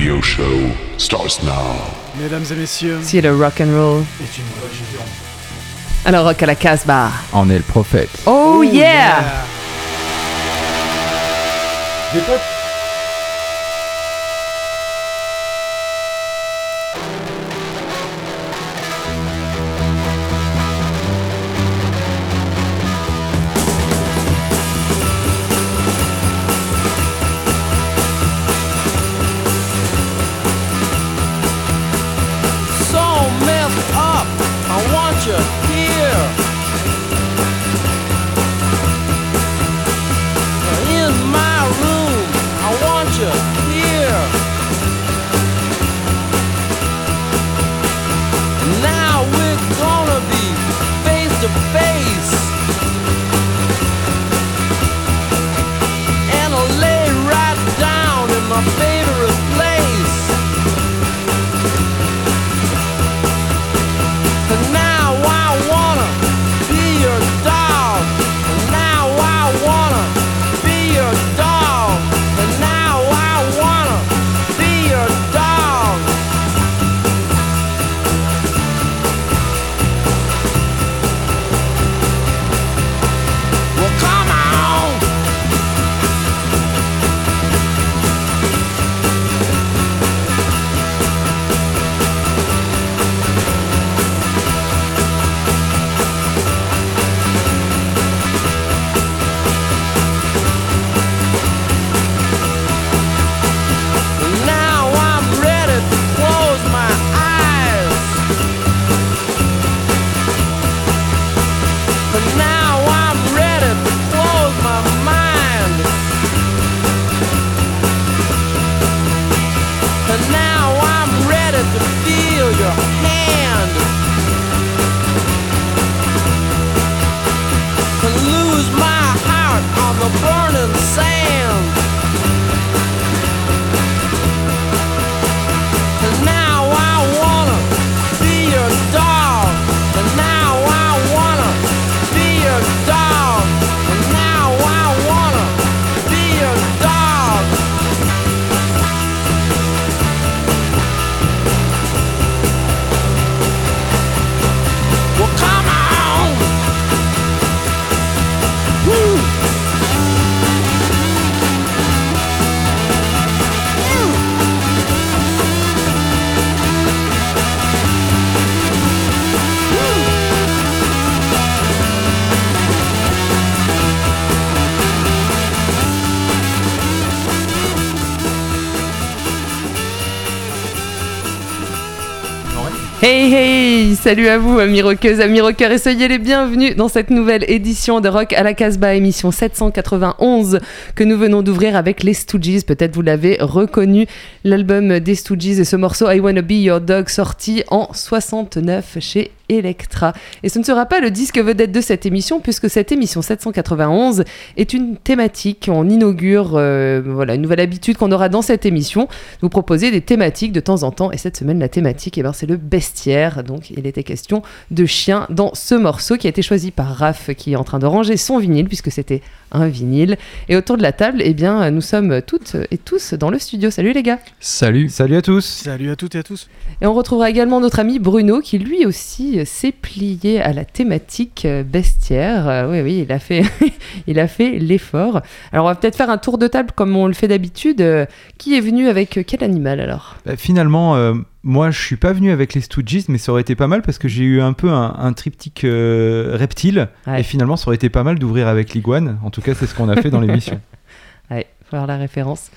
radio show starts now. Mesdames et messieurs, Si le rock and roll. est une religion. Alors rock à la Casbah. En est le prophète. Oh, yeah. so Salut à vous, amis rockeuses, amis rockeurs, et soyez les bienvenus dans cette nouvelle édition de Rock à la Casbah, émission 791 que nous venons d'ouvrir avec les Stooges. Peut-être vous l'avez reconnu, l'album des Stooges et ce morceau I Wanna Be Your Dog sorti en 69 chez Et ce ne sera pas le disque vedette de cette émission, puisque cette émission 791 est une thématique. On inaugure euh, voilà, une nouvelle habitude qu'on aura dans cette émission. Vous proposer des thématiques de temps en temps. Et cette semaine, la thématique, eh ben, c'est le bestiaire. Donc, il était question de chiens dans ce morceau qui a été choisi par Raph, qui est en train de ranger son vinyle, puisque c'était un vinyle. Et autour de la table, eh bien, nous sommes toutes et tous dans le studio. Salut les gars Salut. Salut à tous. Salut à toutes et à tous. et on retrouvera également notre ami Bruno qui lui aussi euh, s'est plié à la thématique euh, bestiaire. Euh, oui, oui, il a fait, il a fait l'effort. Alors on va peut-être faire un tour de table comme on le fait d'habitude. Euh, Qui est venu avec euh, quel animal alors? Bah, finalement, euh, moi, je suis pas venu avec les Stooges, mais ça aurait été pas mal parce que j'ai eu un peu un, un triptyque euh, reptile. Ouais. Et finalement, ça aurait été pas mal d'ouvrir avec l'iguane. En tout cas, c'est ce qu'on a fait dans l'émission. Ouais, faut avoir la référence.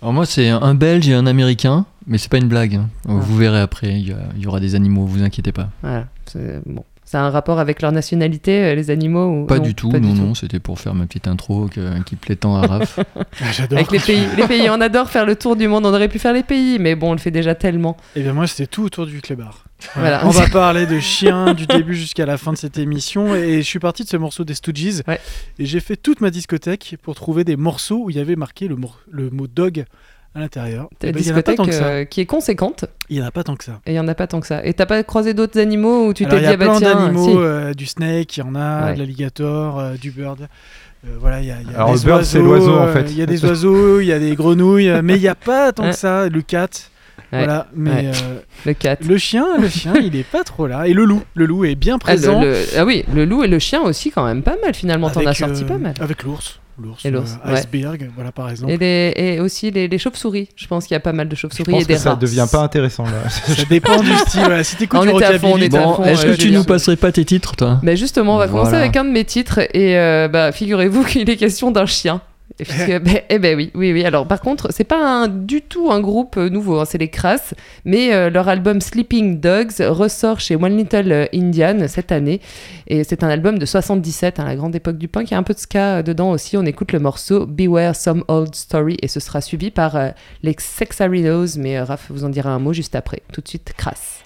Alors moi c'est un Belge et un Américain, mais c'est pas une blague. hein. Ah. Vous verrez après, il y, aura des animaux, vous inquiétez pas. Voilà. c'est- Bon. Ça a un rapport avec leur nationalité, euh, les animaux ou... Pas non, du tout, pas non, non, c'était pour faire ma petite intro que- qui plaît tant à Raph. J'adore. Avec les pays, les pays, on adore faire le tour du monde. On aurait pu faire les pays, mais bon, on le fait déjà tellement. Et bien moi, c'était tout autour du clébard. Voilà. On va parler de chiens du début jusqu'à la fin de cette émission. Et je suis parti de ce morceau des Stooges. Ouais. Et j'ai fait toute ma discothèque pour trouver des morceaux où il y avait marqué le, le mot dog à l'intérieur. T'as Eh une ben, Il y en a pas discothèque tant que ça. euh, qui est conséquente Il n'y en a pas tant que ça. et il y en a pas tant que ça. Et t'as pas croisé d'autres animaux où tu t'es il dit y ah a bah plein tiens, d'animaux, si. euh, du snake, il y en a, Ouais. de l'alligator, euh, du bird. Euh, voilà, il y a, il y a Alors, des le bird, c'est oiseaux, l'oiseau, en fait. Il y a des oiseaux, il y a des grenouilles, mais il n'y a pas tant que ça. Le cat, Ouais. voilà. Mais Ouais. euh, Le 4. le chien, le chien, il est pas trop là. Et le loup, le loup est bien Ah, le- présent. le- ah oui, le loup et le chien aussi, quand même pas mal finalement. T'en as sorti euh, pas mal. Avec l'ours, l'ours, Et l'ours, euh, ouais. iceberg, voilà par exemple. Et, les- et aussi les, les chauves-souris. Je pense qu'il y a pas mal de Je chauves-souris pense et des que ça rats. devient pas intéressant là. Ça dépend du style. Voilà. Si t'écoutes du rockabilly, Bon, est-ce ouais, que tu nous passerais pas tes titres, toi Mais justement, on va commencer avec un de mes titres et euh, bah, figurez-vous qu'il est question d'un chien. Ben, eh ben oui, oui, oui. Alors par contre, c'est pas du tout un groupe euh, nouveau, hein, c'est les Crass, mais euh, leur album Sleeping Dogs ressort chez One Little euh, Indian cette année et c'est un album de 77, hein, la grande époque du punk. Il y a un peu de ska dedans aussi. On écoute le morceau Beware Some Old Story et ce sera suivi par euh, les Sexarinos, mais euh, Raph vous en dira un mot juste après. Tout de suite, Crass.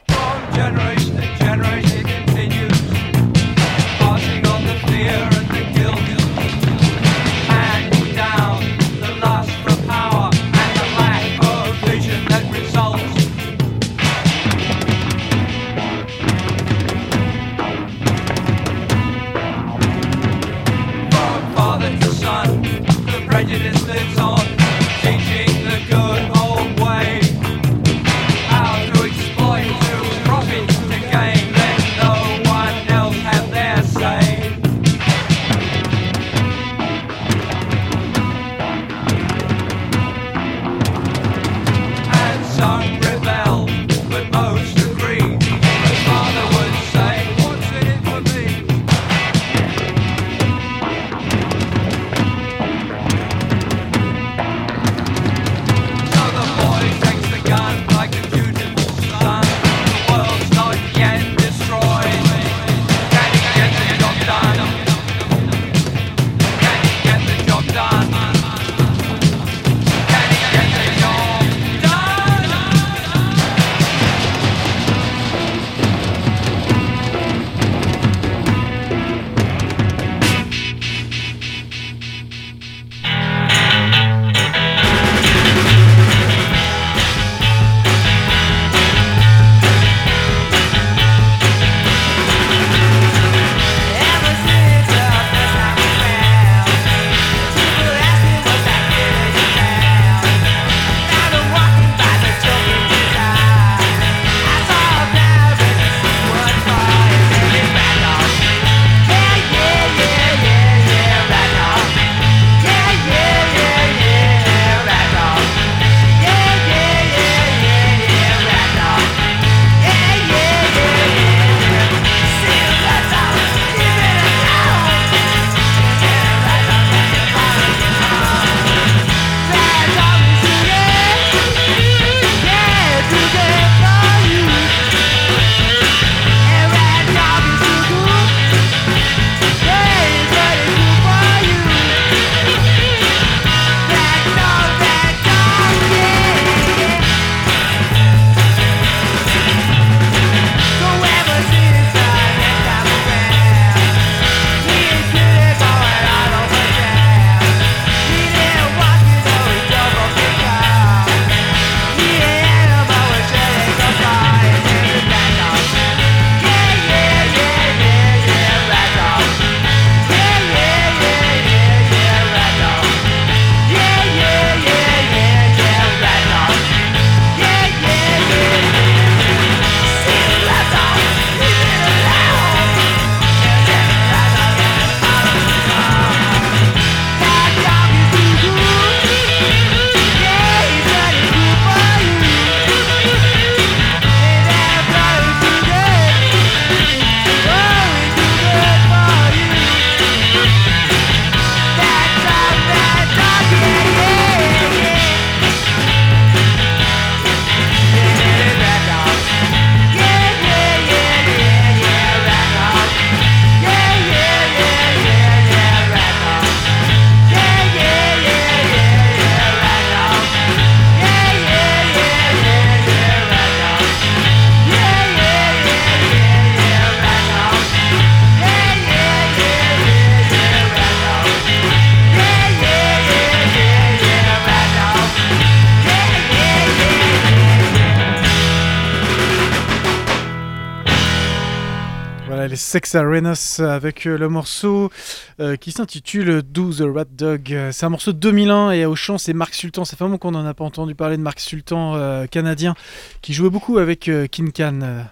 Sex Arenas avec euh, le morceau euh, qui s'intitule Do the Rat Dog. C'est un morceau de 2001 et au chant c'est Marc Sultan. Ça fait un moment qu'on n'en a pas entendu parler de Marc Sultan, euh, canadien, qui jouait beaucoup avec euh, Kin Can euh,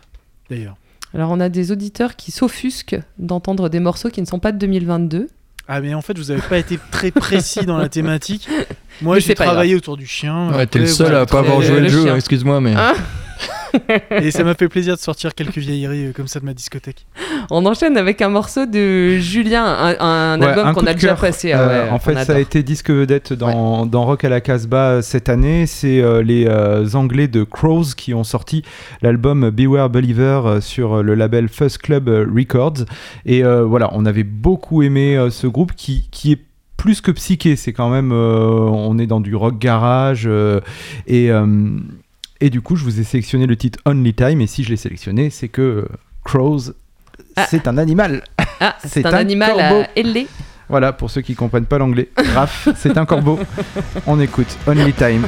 d'ailleurs. Alors on a des auditeurs qui s'offusquent d'entendre des morceaux qui ne sont pas de 2022. Ah mais en fait vous avez pas été très précis dans la thématique. Moi j'ai c'est travaillé autour du chien. Ouais, t'es le seul à pas avoir joué le le jeu, chien. excuse-moi, mais. Ah. Et ça m'a fait plaisir de sortir quelques vieilleries euh, comme ça de ma discothèque. On enchaîne avec un morceau de Julien, un, un Ouais, album qu'on a déjà passé. ah Euh, ouais, en fait, ça a été disque vedette dans, dans Rock à la Casbah cette année. C'est euh, les euh, Anglais de Crows qui ont sorti l'album Beware Believer euh, sur euh, le label Fuzz Club euh, Records. Et euh, voilà, on avait beaucoup aimé euh, ce groupe qui, qui est plus que psyché. C'est quand même, euh, on est dans du rock garage euh, et euh, et du coup, je vous ai sélectionné le titre Only Time. Et si je l'ai sélectionné, c'est que euh, Crows, Ah. c'est un animal. Ah, c'est c'est un, un animal corbeau. à ailé. Voilà, pour ceux qui comprennent pas l'anglais. Raph, c'est un corbeau. On écoute Only Time.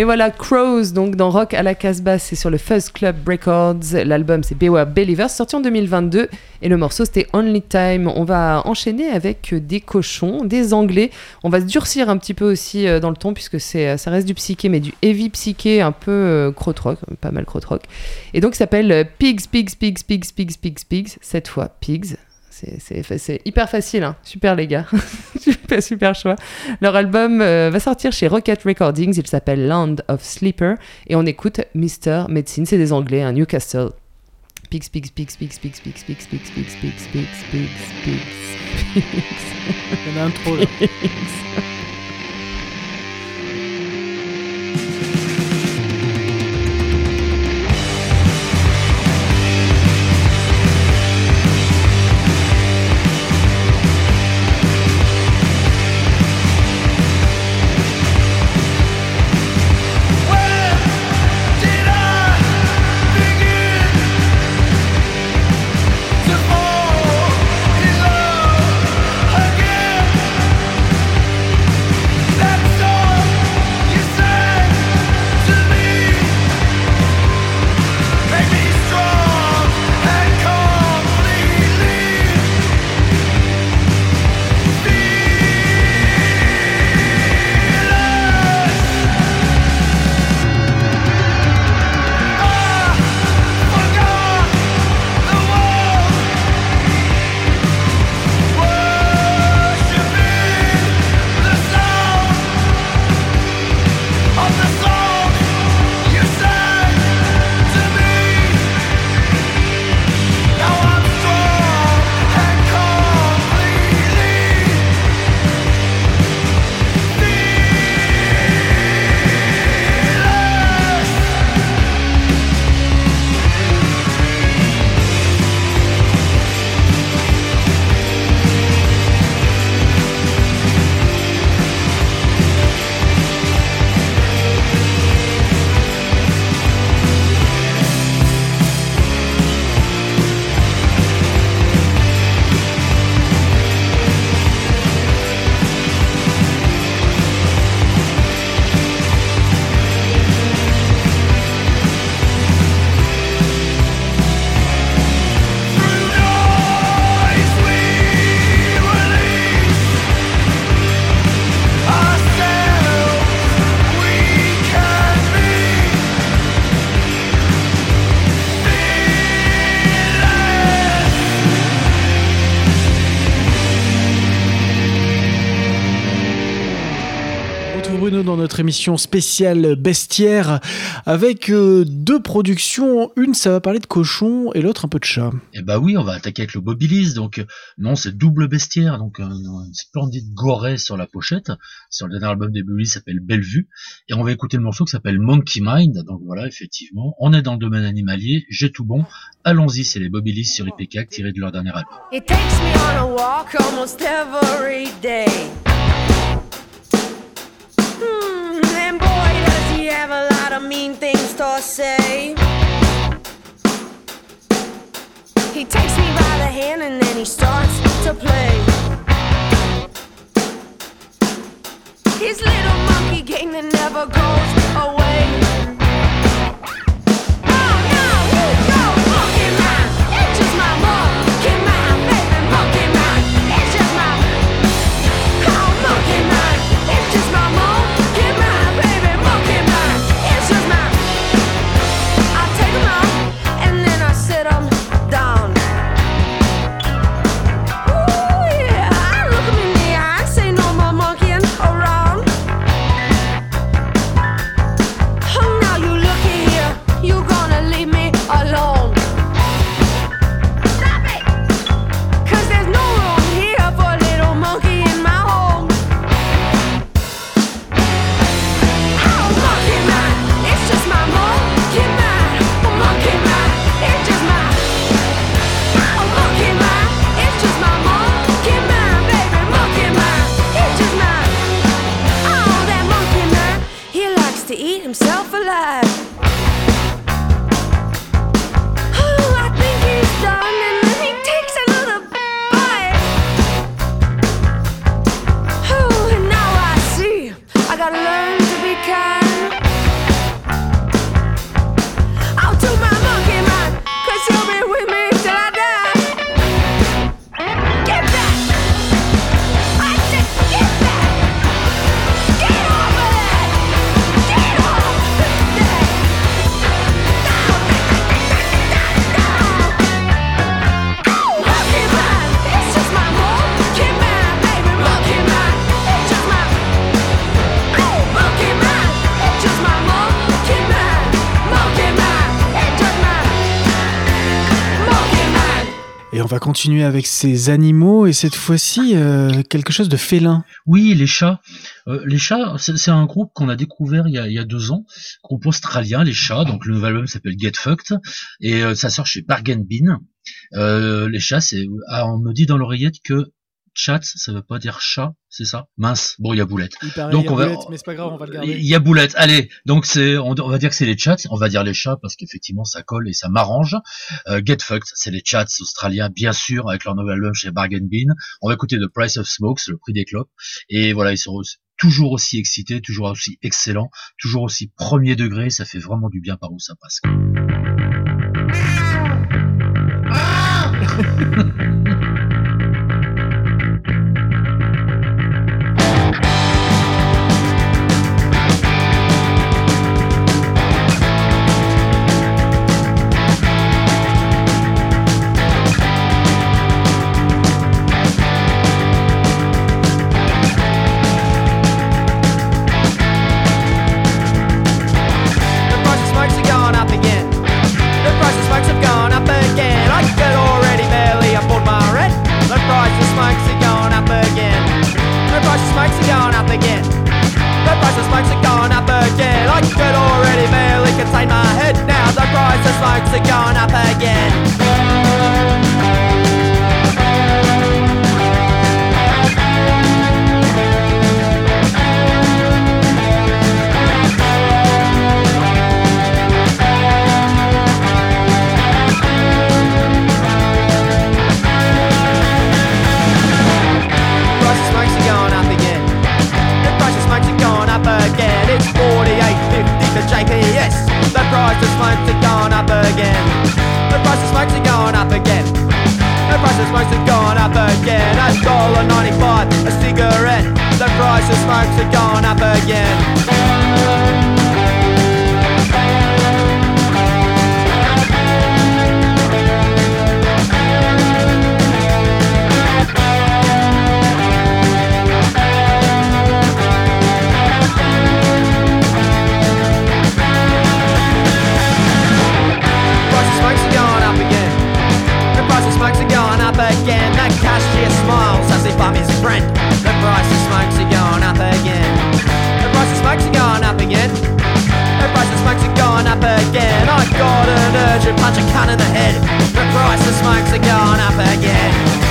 Et voilà, Crows, donc dans Rock à la Casbah, c'est sur le Fuzz Club Records. L'album, c'est Beware Believers, sorti en 2022. Et le morceau, c'était Only Time. On va enchaîner avec des cochons, des anglais. On va se durcir un petit peu aussi euh, dans le ton, puisque c'est, euh, ça reste du psyché, mais du heavy psyché, un peu euh, krautrock, pas mal krautrock. Et donc, il s'appelle euh, Pigs, Pigs, Pigs, Pigs, Pigs, Pigs, Pigs. Cette fois, Pigs. C'est, hyper facile, hein. super les gars, super, super choix. Leur album euh, va sortir chez Rocket Recordings, il s'appelle Land of Sleeper, et on écoute Mr. Medicine, c'est des Anglais, un Newcastle. Pigs, pigs, pigs, pigs, pigs, pigs, pigs, pigs, pigs, pigs. Il y en a un trop là. Notre émission spéciale bestiaire avec euh, deux productions. Une, ça va parler de cochon et l'autre un peu de chat. Eh bah oui, on va attaquer avec le Bobilis, donc euh, non, c'est double bestiaire, donc un, un splendide goret sur la pochette. Sur le dernier album des Bobilis s'appelle Bellevue, et on va écouter le morceau qui s'appelle Monkey Mind. Donc voilà, effectivement, on est dans le domaine animalier, j'ai tout bon. Allons-y, c'est les Bobilis sur IPK tirés de leur dernier album. He takes me on a walk almost every day. Hmm, and he have a lot of mean things to say. He takes me by the hand and then he starts to play. His little monkey game that never goes away. Continuer avec ces animaux et cette fois-ci euh, quelque chose de félin. Oui, les chats. Euh, les chats, c'est un groupe qu'on a découvert il y a, deux ans, groupe australien, les chats. Donc le nouvel album s'appelle Get Fucked et euh, ça sort chez Bargain. Euh, les chats, c'est, ah, on me dit dans l'oreillette que chat, ça veut pas dire chat, c'est ça? Mince. Bon, il y a boulette. Il paraît, Donc, il y a on va- boulette, mais c'est pas grave, on va le garder. Il y a boulette. Allez, donc c'est, on, on va dire que c'est les chats. On va dire les chats parce qu'effectivement ça colle et ça m'arrange. Euh, Get Fucked, c'est les chats australiens, bien sûr, avec leur nouvel album chez Bargain Bin. On va écouter The Price of Smokes, le prix des clopes. Et voilà, ils sont toujours aussi excités, toujours aussi excellents, toujours aussi premier degré. Ça fait vraiment du bien par où ça passe. smokes are going up again. A dollar ninety-five a cigarette. The price of smokes are going up again. smokes are going up again. I got an urgent punch a cunt in the head. The price of smokes are going up again.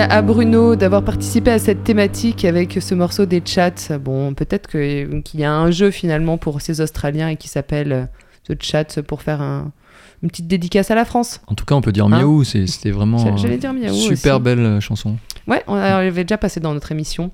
À Bruno d'avoir participé à cette thématique avec ce morceau des chats. Bon, peut-être qu'il y a un jeu finalement pour ces Australiens et qui s'appelle euh, The Chat pour faire un- une petite dédicace à la France. En tout cas, on peut dire Hein miaou, c'était vraiment dire miaou super aussi. belle euh, chanson. Ouais, on avait déjà passé dans notre émission.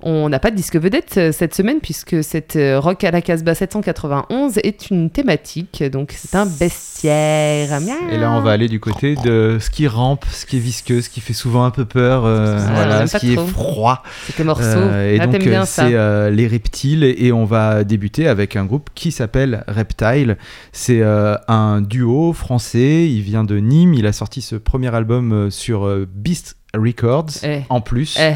On n'a pas de disque vedette euh, cette semaine puisque cette euh, Rock à la Casbah 791 est une thématique, donc c'est un bestiaire. Et là, on va aller du côté de ce qui rampe, ce qui est visqueux, ce qui fait souvent un peu peur, euh, voilà, ce qui trop. est froid. C'est tes morceaux. Euh, et Ah, donc, t'aimes bien ça. c'est euh, les reptiles. Et on va débuter avec un groupe qui s'appelle Reptile. C'est un duo français. Il vient de Nîmes. Il a sorti ce premier album sur Beast Records. Eh. En plus. Eh,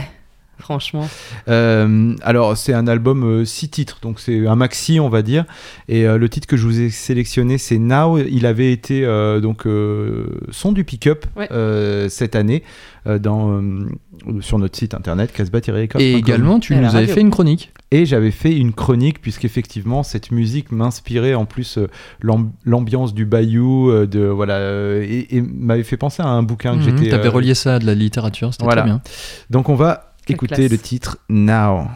franchement. Euh, alors, c'est un album euh, six titres, donc c'est un maxi, on va dire. Et euh, le titre que je vous ai sélectionné, c'est Now. Il avait été euh, donc euh, son du pick-up Ouais. euh, cette année euh, dans, euh, sur notre site internet casbah-records.com. Et également, tu nous avais fait une chronique. Et j'avais fait une chronique puisqu'effectivement cette musique m'inspirait en plus euh, l'am- l'ambiance du bayou, euh, de voilà, euh, et, et m'avait fait penser à un bouquin que Mhm, j'étais. T'avais euh, relié ça à de la littérature, c'était voilà. très bien. Donc on va Classe. le titre Now.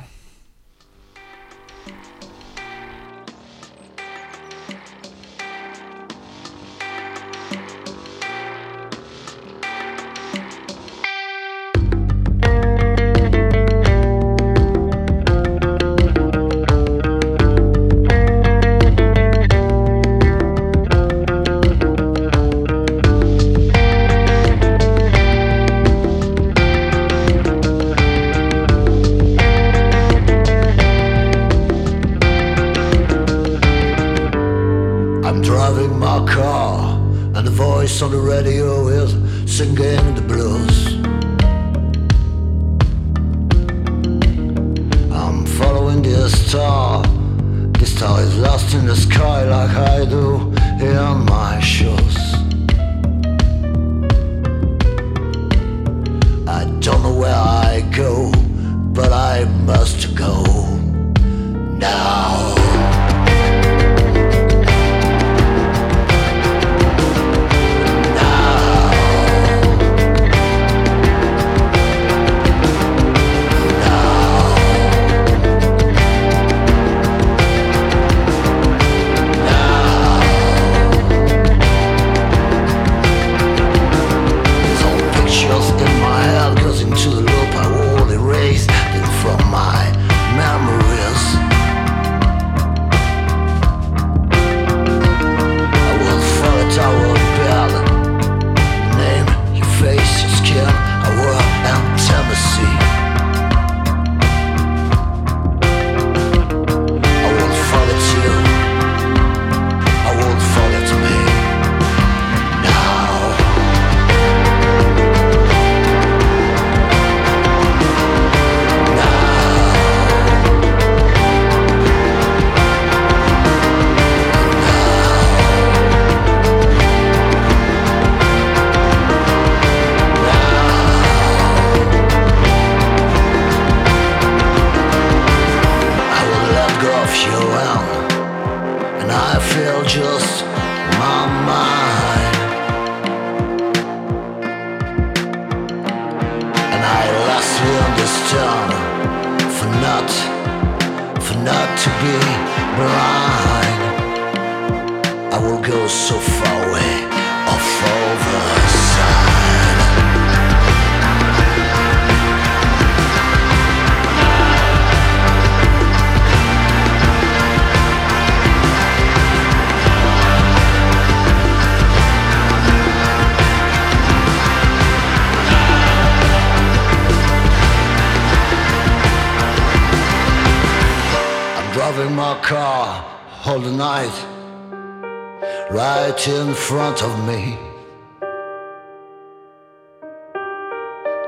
Front of me.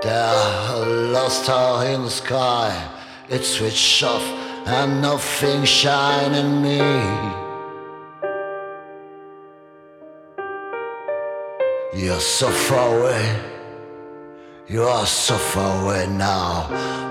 There, a lost star in the sky, it's switched off and nothing shine in me. You're so far away, you are so far away now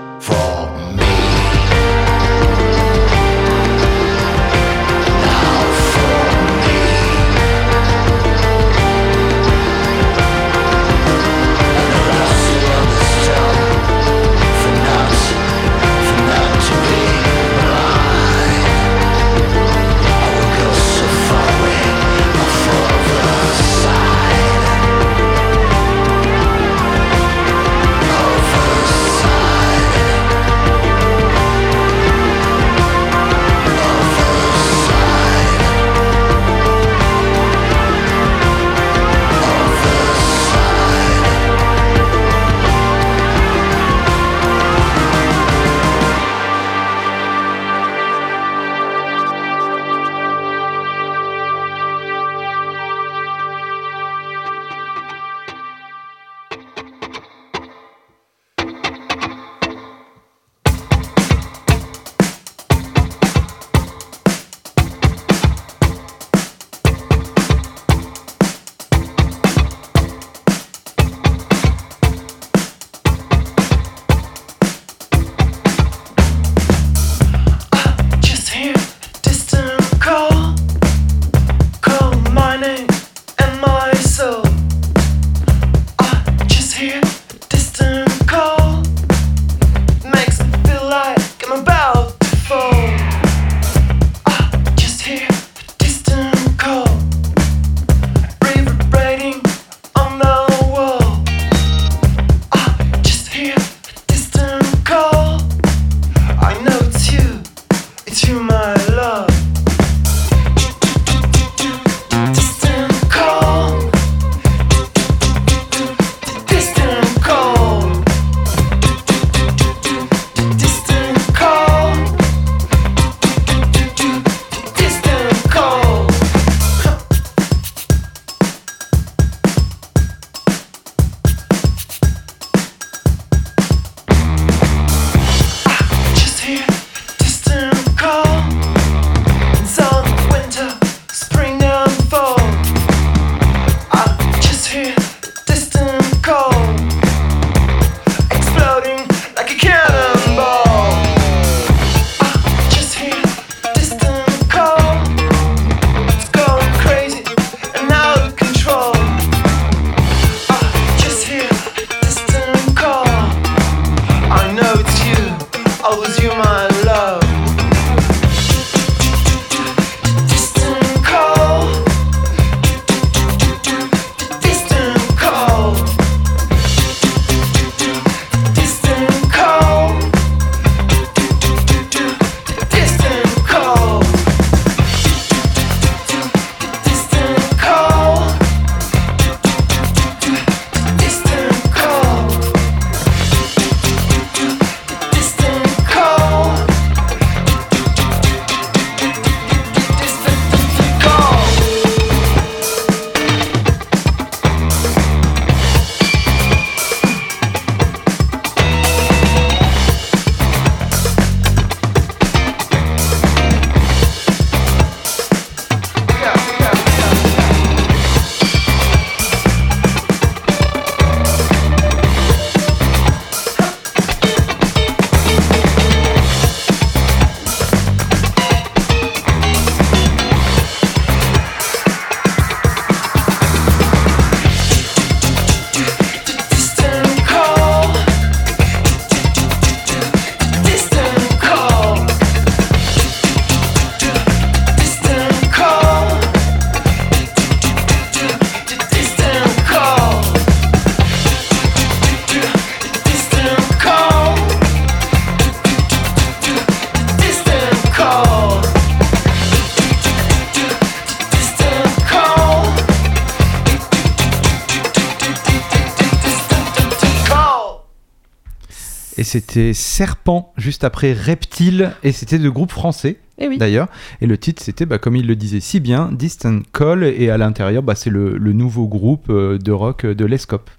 c'était Serpent, juste après Reptile, et c'était de groupe français. Eh oui. D'ailleurs, et le titre c'était, bah, comme il le disait si bien, Distant Call, et à l'intérieur, bah, c'est le, le nouveau groupe euh, de rock de l'Escope.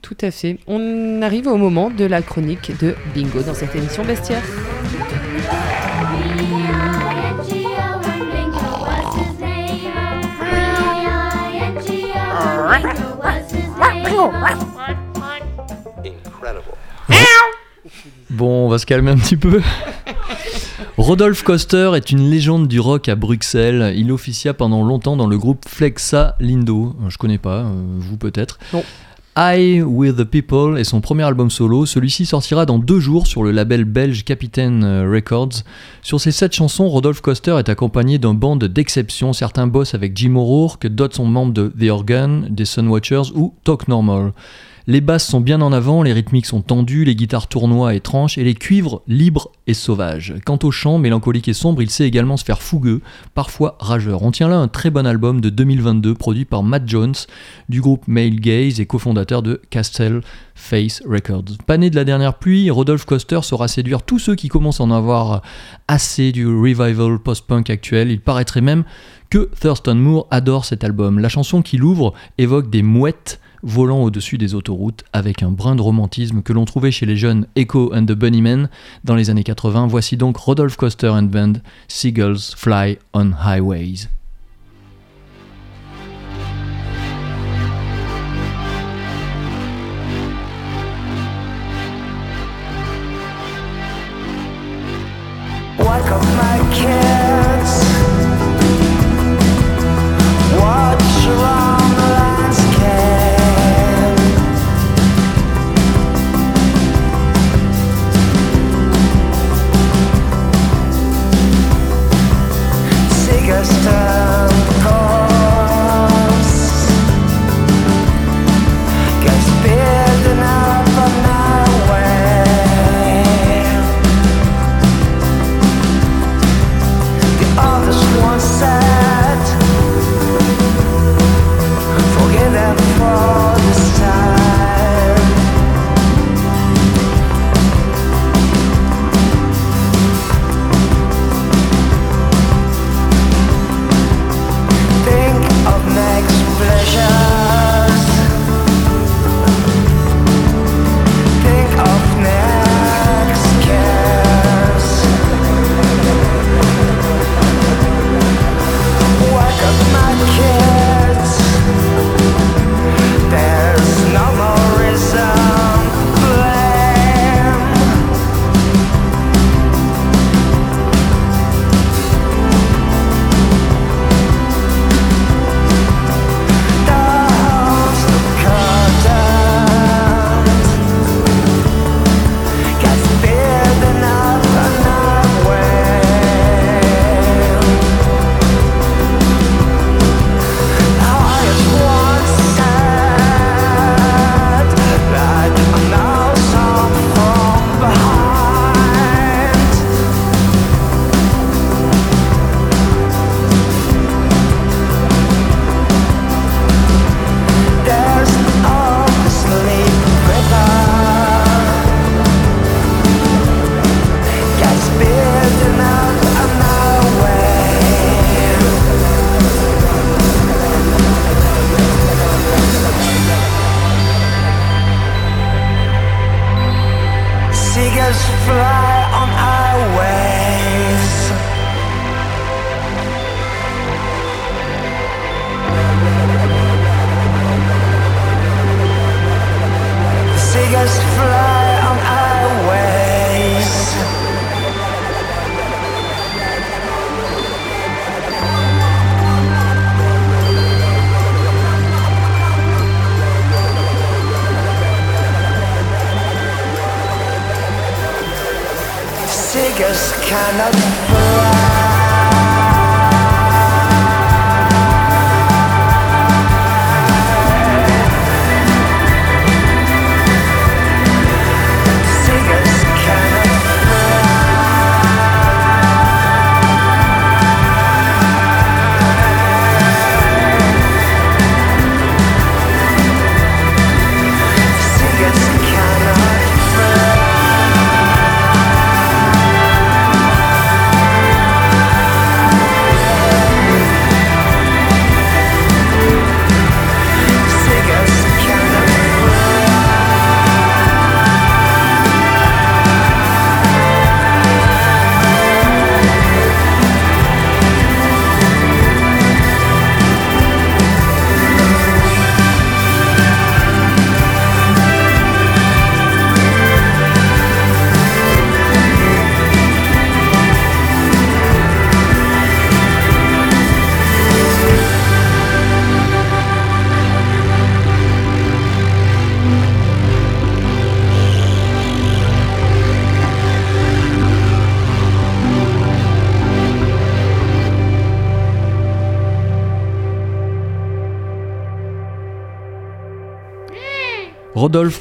Tout à fait. On arrive au moment de la chronique de Bingo dans cette émission Bestiaire. Bon, on va se calmer un petit peu. Rodolphe Coster est une légende du rock à Bruxelles. Il officia pendant longtemps dans le groupe Flexa Lindo. Je connais pas, euh, vous peut-être. Non. I With the People est son premier album solo. Celui-ci sortira dans deux jours sur le label belge Capitaine euh, Records. Sur ces sept chansons, Rodolphe Coster est accompagné d'un band d'exception. Certains bossent avec Jim O'Rourke, d'autres sont membres de The Organ, des Sunwatchers ou Talk Normal. Les basses sont bien en avant, les rythmiques sont tendus, les guitares tournoient et tranches, et les cuivres libres et sauvages. Quant au chant, mélancolique et sombre, il sait également se faire fougueux, parfois rageur. On tient là un très bon album de 2022 produit par Matt Jones du groupe Male Gaze et cofondateur de Castle Face Records. Pané de la dernière pluie, Rodolphe Coster saura séduire tous ceux qui commencent à en avoir assez du revival post-punk actuel. Il paraîtrait même que Thurston Moore adore cet album. La chanson qui l'ouvre évoque des mouettes volant au-dessus des autoroutes avec un brin de romantisme que l'on trouvait chez les jeunes Echo and the Bunnymen dans les années 80. Voici donc Rodolphe Coster and Band, Seagulls Fly on Highways.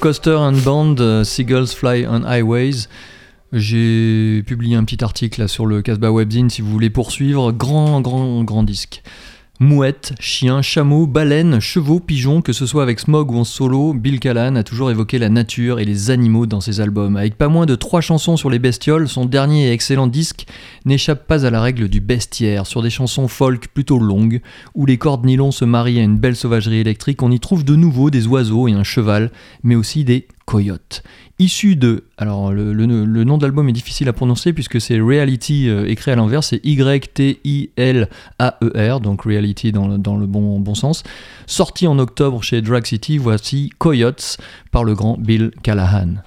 Coster and Band, euh, Seagulls Fly on Highways. J'ai publié un petit article là, sur le Casbah Webzine si vous voulez poursuivre. Grand, grand, grand disque. Mouettes, chiens, chameaux, baleines, chevaux, pigeons, que ce soit avec Smog ou en solo, Bill Callan a toujours évoqué la nature et les animaux dans ses albums. Avec pas moins de trois chansons sur les bestioles, son dernier et excellent disque n'échappe pas à la règle du bestiaire. Sur des chansons folk plutôt longues, où les cordes nylon se marient à une belle sauvagerie électrique, on y trouve de nouveau des oiseaux et un cheval, mais aussi des coyotes. Issu de. Alors, le, nom de l'album est difficile à prononcer puisque c'est Reality euh, écrit à l'envers, c'est Y-T-I-L-A-E-R, donc Reality dans dans le bon, bon sens. Sorti en octobre chez Drag City, voici Coyotes par le grand Bill Callahan.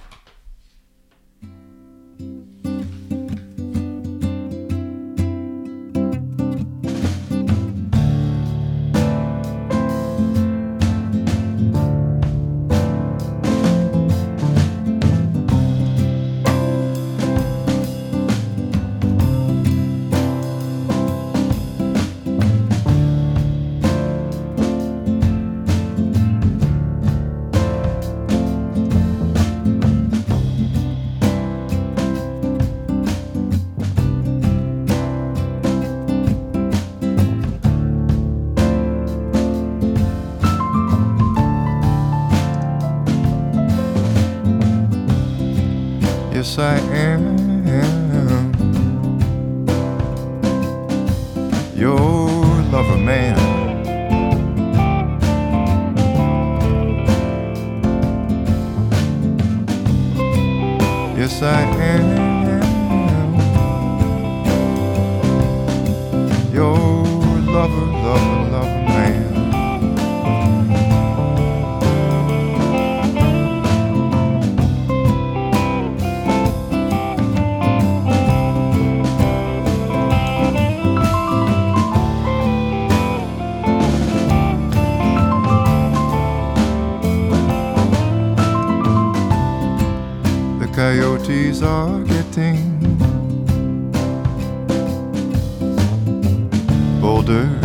dön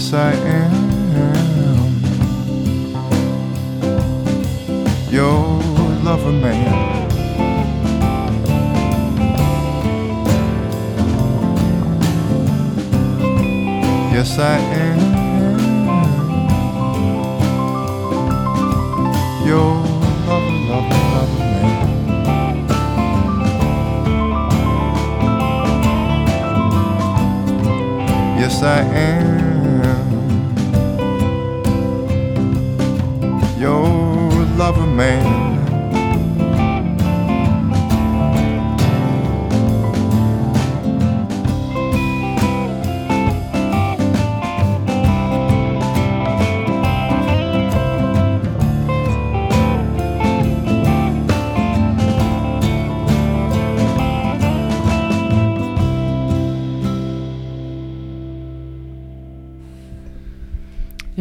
Yes, I am. Your lover man. Yes, I am. Your lover, lover, lover man. Yes, I am. Your lover man.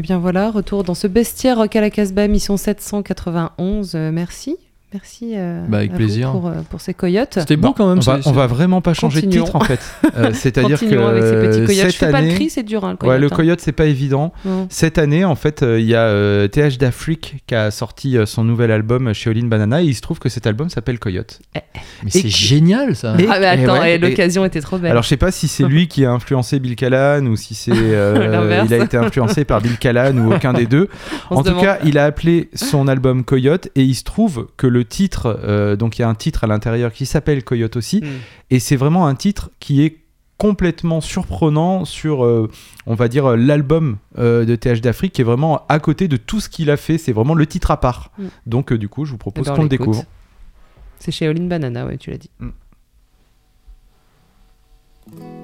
Bien voilà, retour dans ce bestiaire Rock à la Casbah, mission 791. Euh, merci. Merci euh, Bah, avec à vous plaisir. pour, euh, pour ces coyotes. C'était beau quand même. On va, on va vraiment pas changer de titre en fait. Euh, C'est-à-dire que avec ces petits coyotes. Je cette fais pas le année, cri, c'est dur, hein, le Ouais, coyote. le hein. coyote, c'est pas évident. Cette année, en fait, euh, il y a euh, TH d'Afrique qui a sorti euh, son nouvel album chez Olin Banana et il se trouve que cet album s'appelle Coyote. Mais Et c'est génial ça. Et- Ah, mais attends, ouais, et et- l'occasion était trop belle. Alors, je sais pas si c'est lui qui a influencé Bill Callan ou si c'est euh, il a été influencé par Bill Callan ou aucun des deux. En tout cas, il a appelé son album Coyote et il se trouve que le titre, euh, donc il y a un titre à l'intérieur qui s'appelle Coyote aussi, Mm. et c'est vraiment un titre qui est complètement surprenant sur, euh, on va dire, l'album euh, de TH d'Afrique qui est vraiment à côté de tout ce qu'il a fait. C'est vraiment le titre à part. Mm. Donc, euh, du coup, je vous propose on qu'on le découvre. C'est chez All in Banana, ouais, tu l'as dit. Little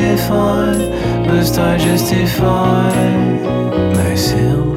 justify? Must I justify myself?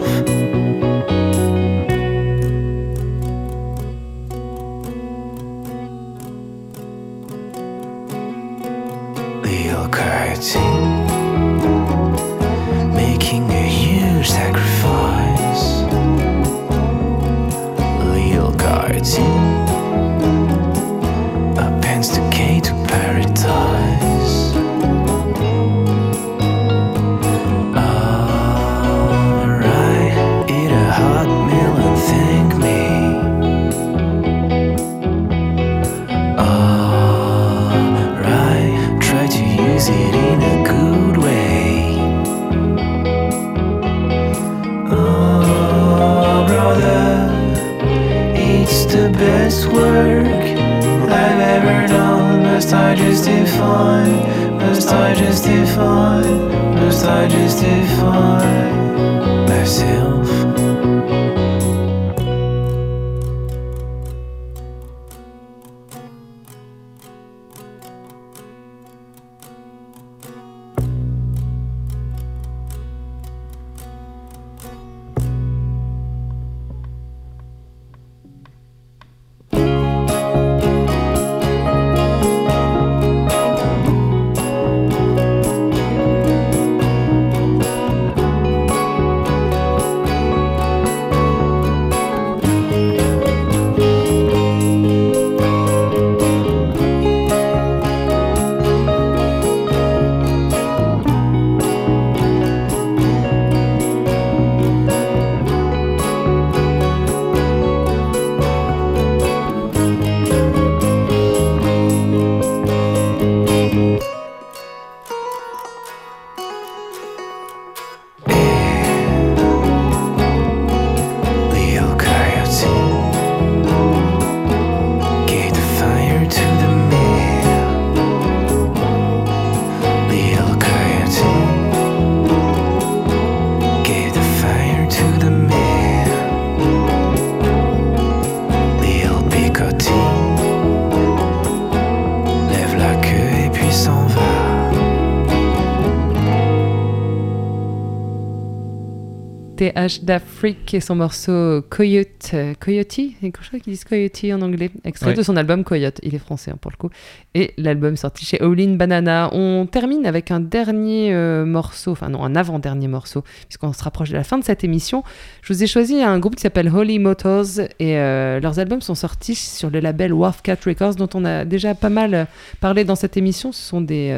D'Afrique et son morceau Coyote. Euh, Coyote Je crois qu'ils disent Coyote en anglais. Extrait Ouais. de son album Coyote. Il est français hein, pour le coup. Et l'album sorti chez Howlin' Banana. On termine avec un dernier euh, morceau, enfin non, un avant-dernier morceau, puisqu'on se rapproche de la fin de cette émission. Je vous ai choisi un groupe qui s'appelle Holy Motors et euh, leurs albums sont sortis sur le label Wharfcat Records, dont on a déjà pas mal euh, parlé dans cette émission. Ce sont des,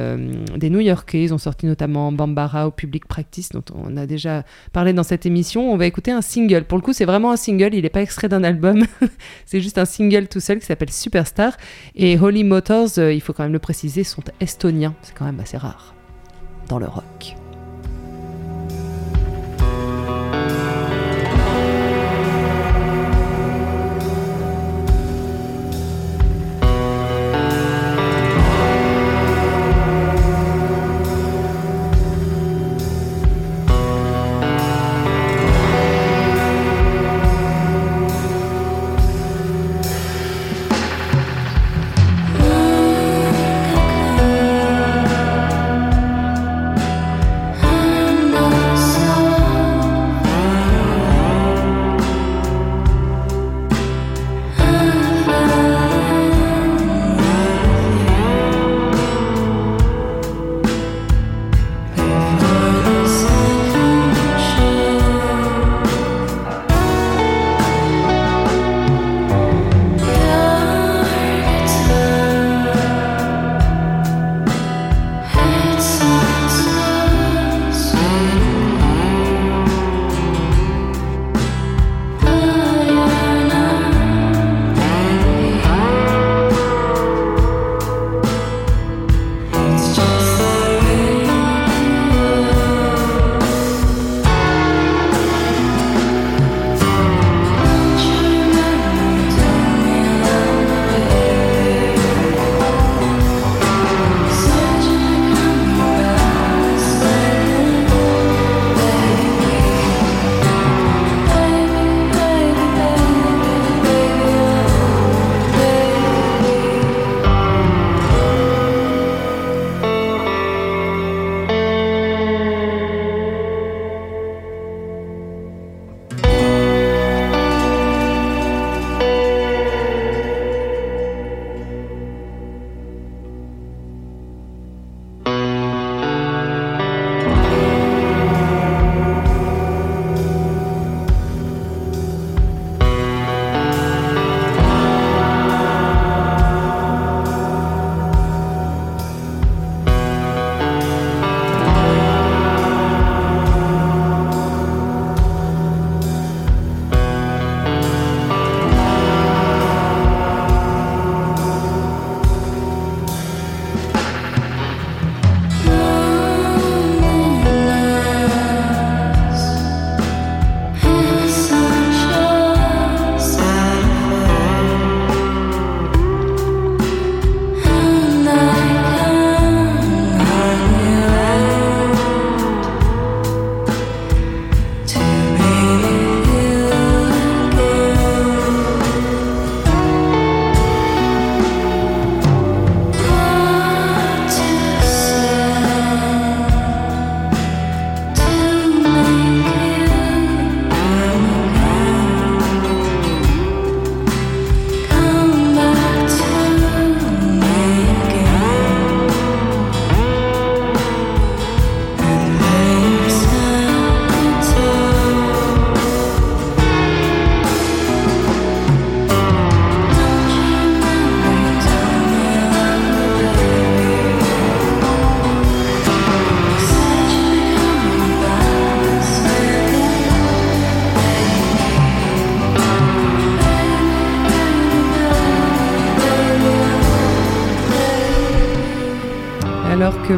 des New-Yorkais. Ils ont sorti notamment Bambara au Public Practice, dont on a déjà parlé dans cette émission. On va écouter un single. Pour le coup, c'est vraiment un single. Il n'est pas extrait d'un album. c'est juste un single tout seul qui s'appelle Superstar. Et Holy Motors, euh, il faut quand même le préciser, sont estoniens. C'est quand même assez rare dans le rock.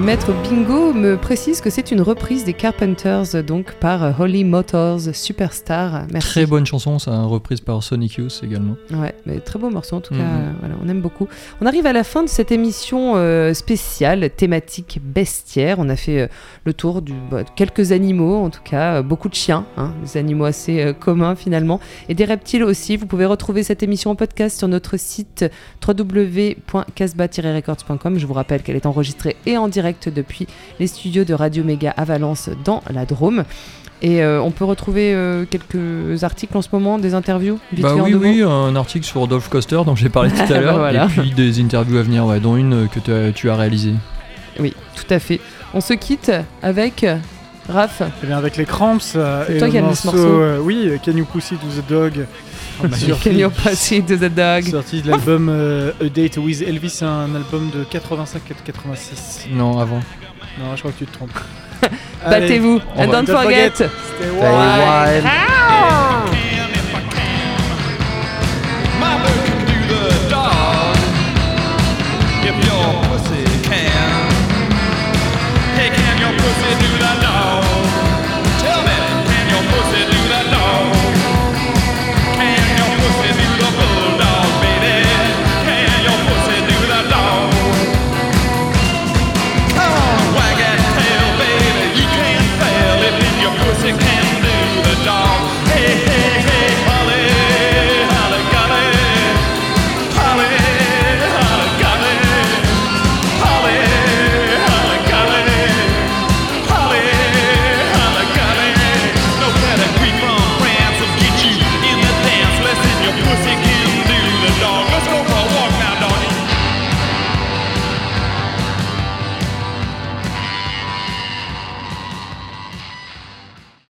Maître Bingo me précise que c'est une reprise des Carpenters, donc par euh, Holly Motors Superstar. Merci. Très bonne chanson, ça, reprise par Sonic Youth également. Ouais, mais très beau morceau en tout Mhm. cas. euh, voilà, on aime beaucoup. On arrive à la fin de cette émission euh, spéciale thématique bestiaire. On a fait euh, le tour bah, de quelques animaux, en tout cas euh, beaucoup de chiens, hein, des animaux assez communs finalement, et des reptiles aussi. Vous pouvez retrouver cette émission en podcast sur notre site www.casbah-records.com. Je vous rappelle qu'elle est enregistrée et en direct depuis les studios de Radio Méga à Valence dans la Drôme. Et euh, on peut retrouver euh, quelques articles en ce moment, des interviews vite Bah fait oui, oui, un article sur Rodolphe Coster dont j'ai parlé tout à Bah l'heure, voilà. et puis des interviews à venir, ouais, dont une que tu as- tu as réalisée. Oui, tout à fait. On se quitte avec Raph. Eh bien, avec les Cramps euh, et toi le qui as mis ce morceau, euh, oui, Can You Pussy to the Dog Sur Can You Pussy to the Dog Sorti de l'album euh, A Date with Elvis, un album de 85-86. Non, avant. Non, je crois que tu te trompes. Battez-vous and don't forget. Stay wild. Ah.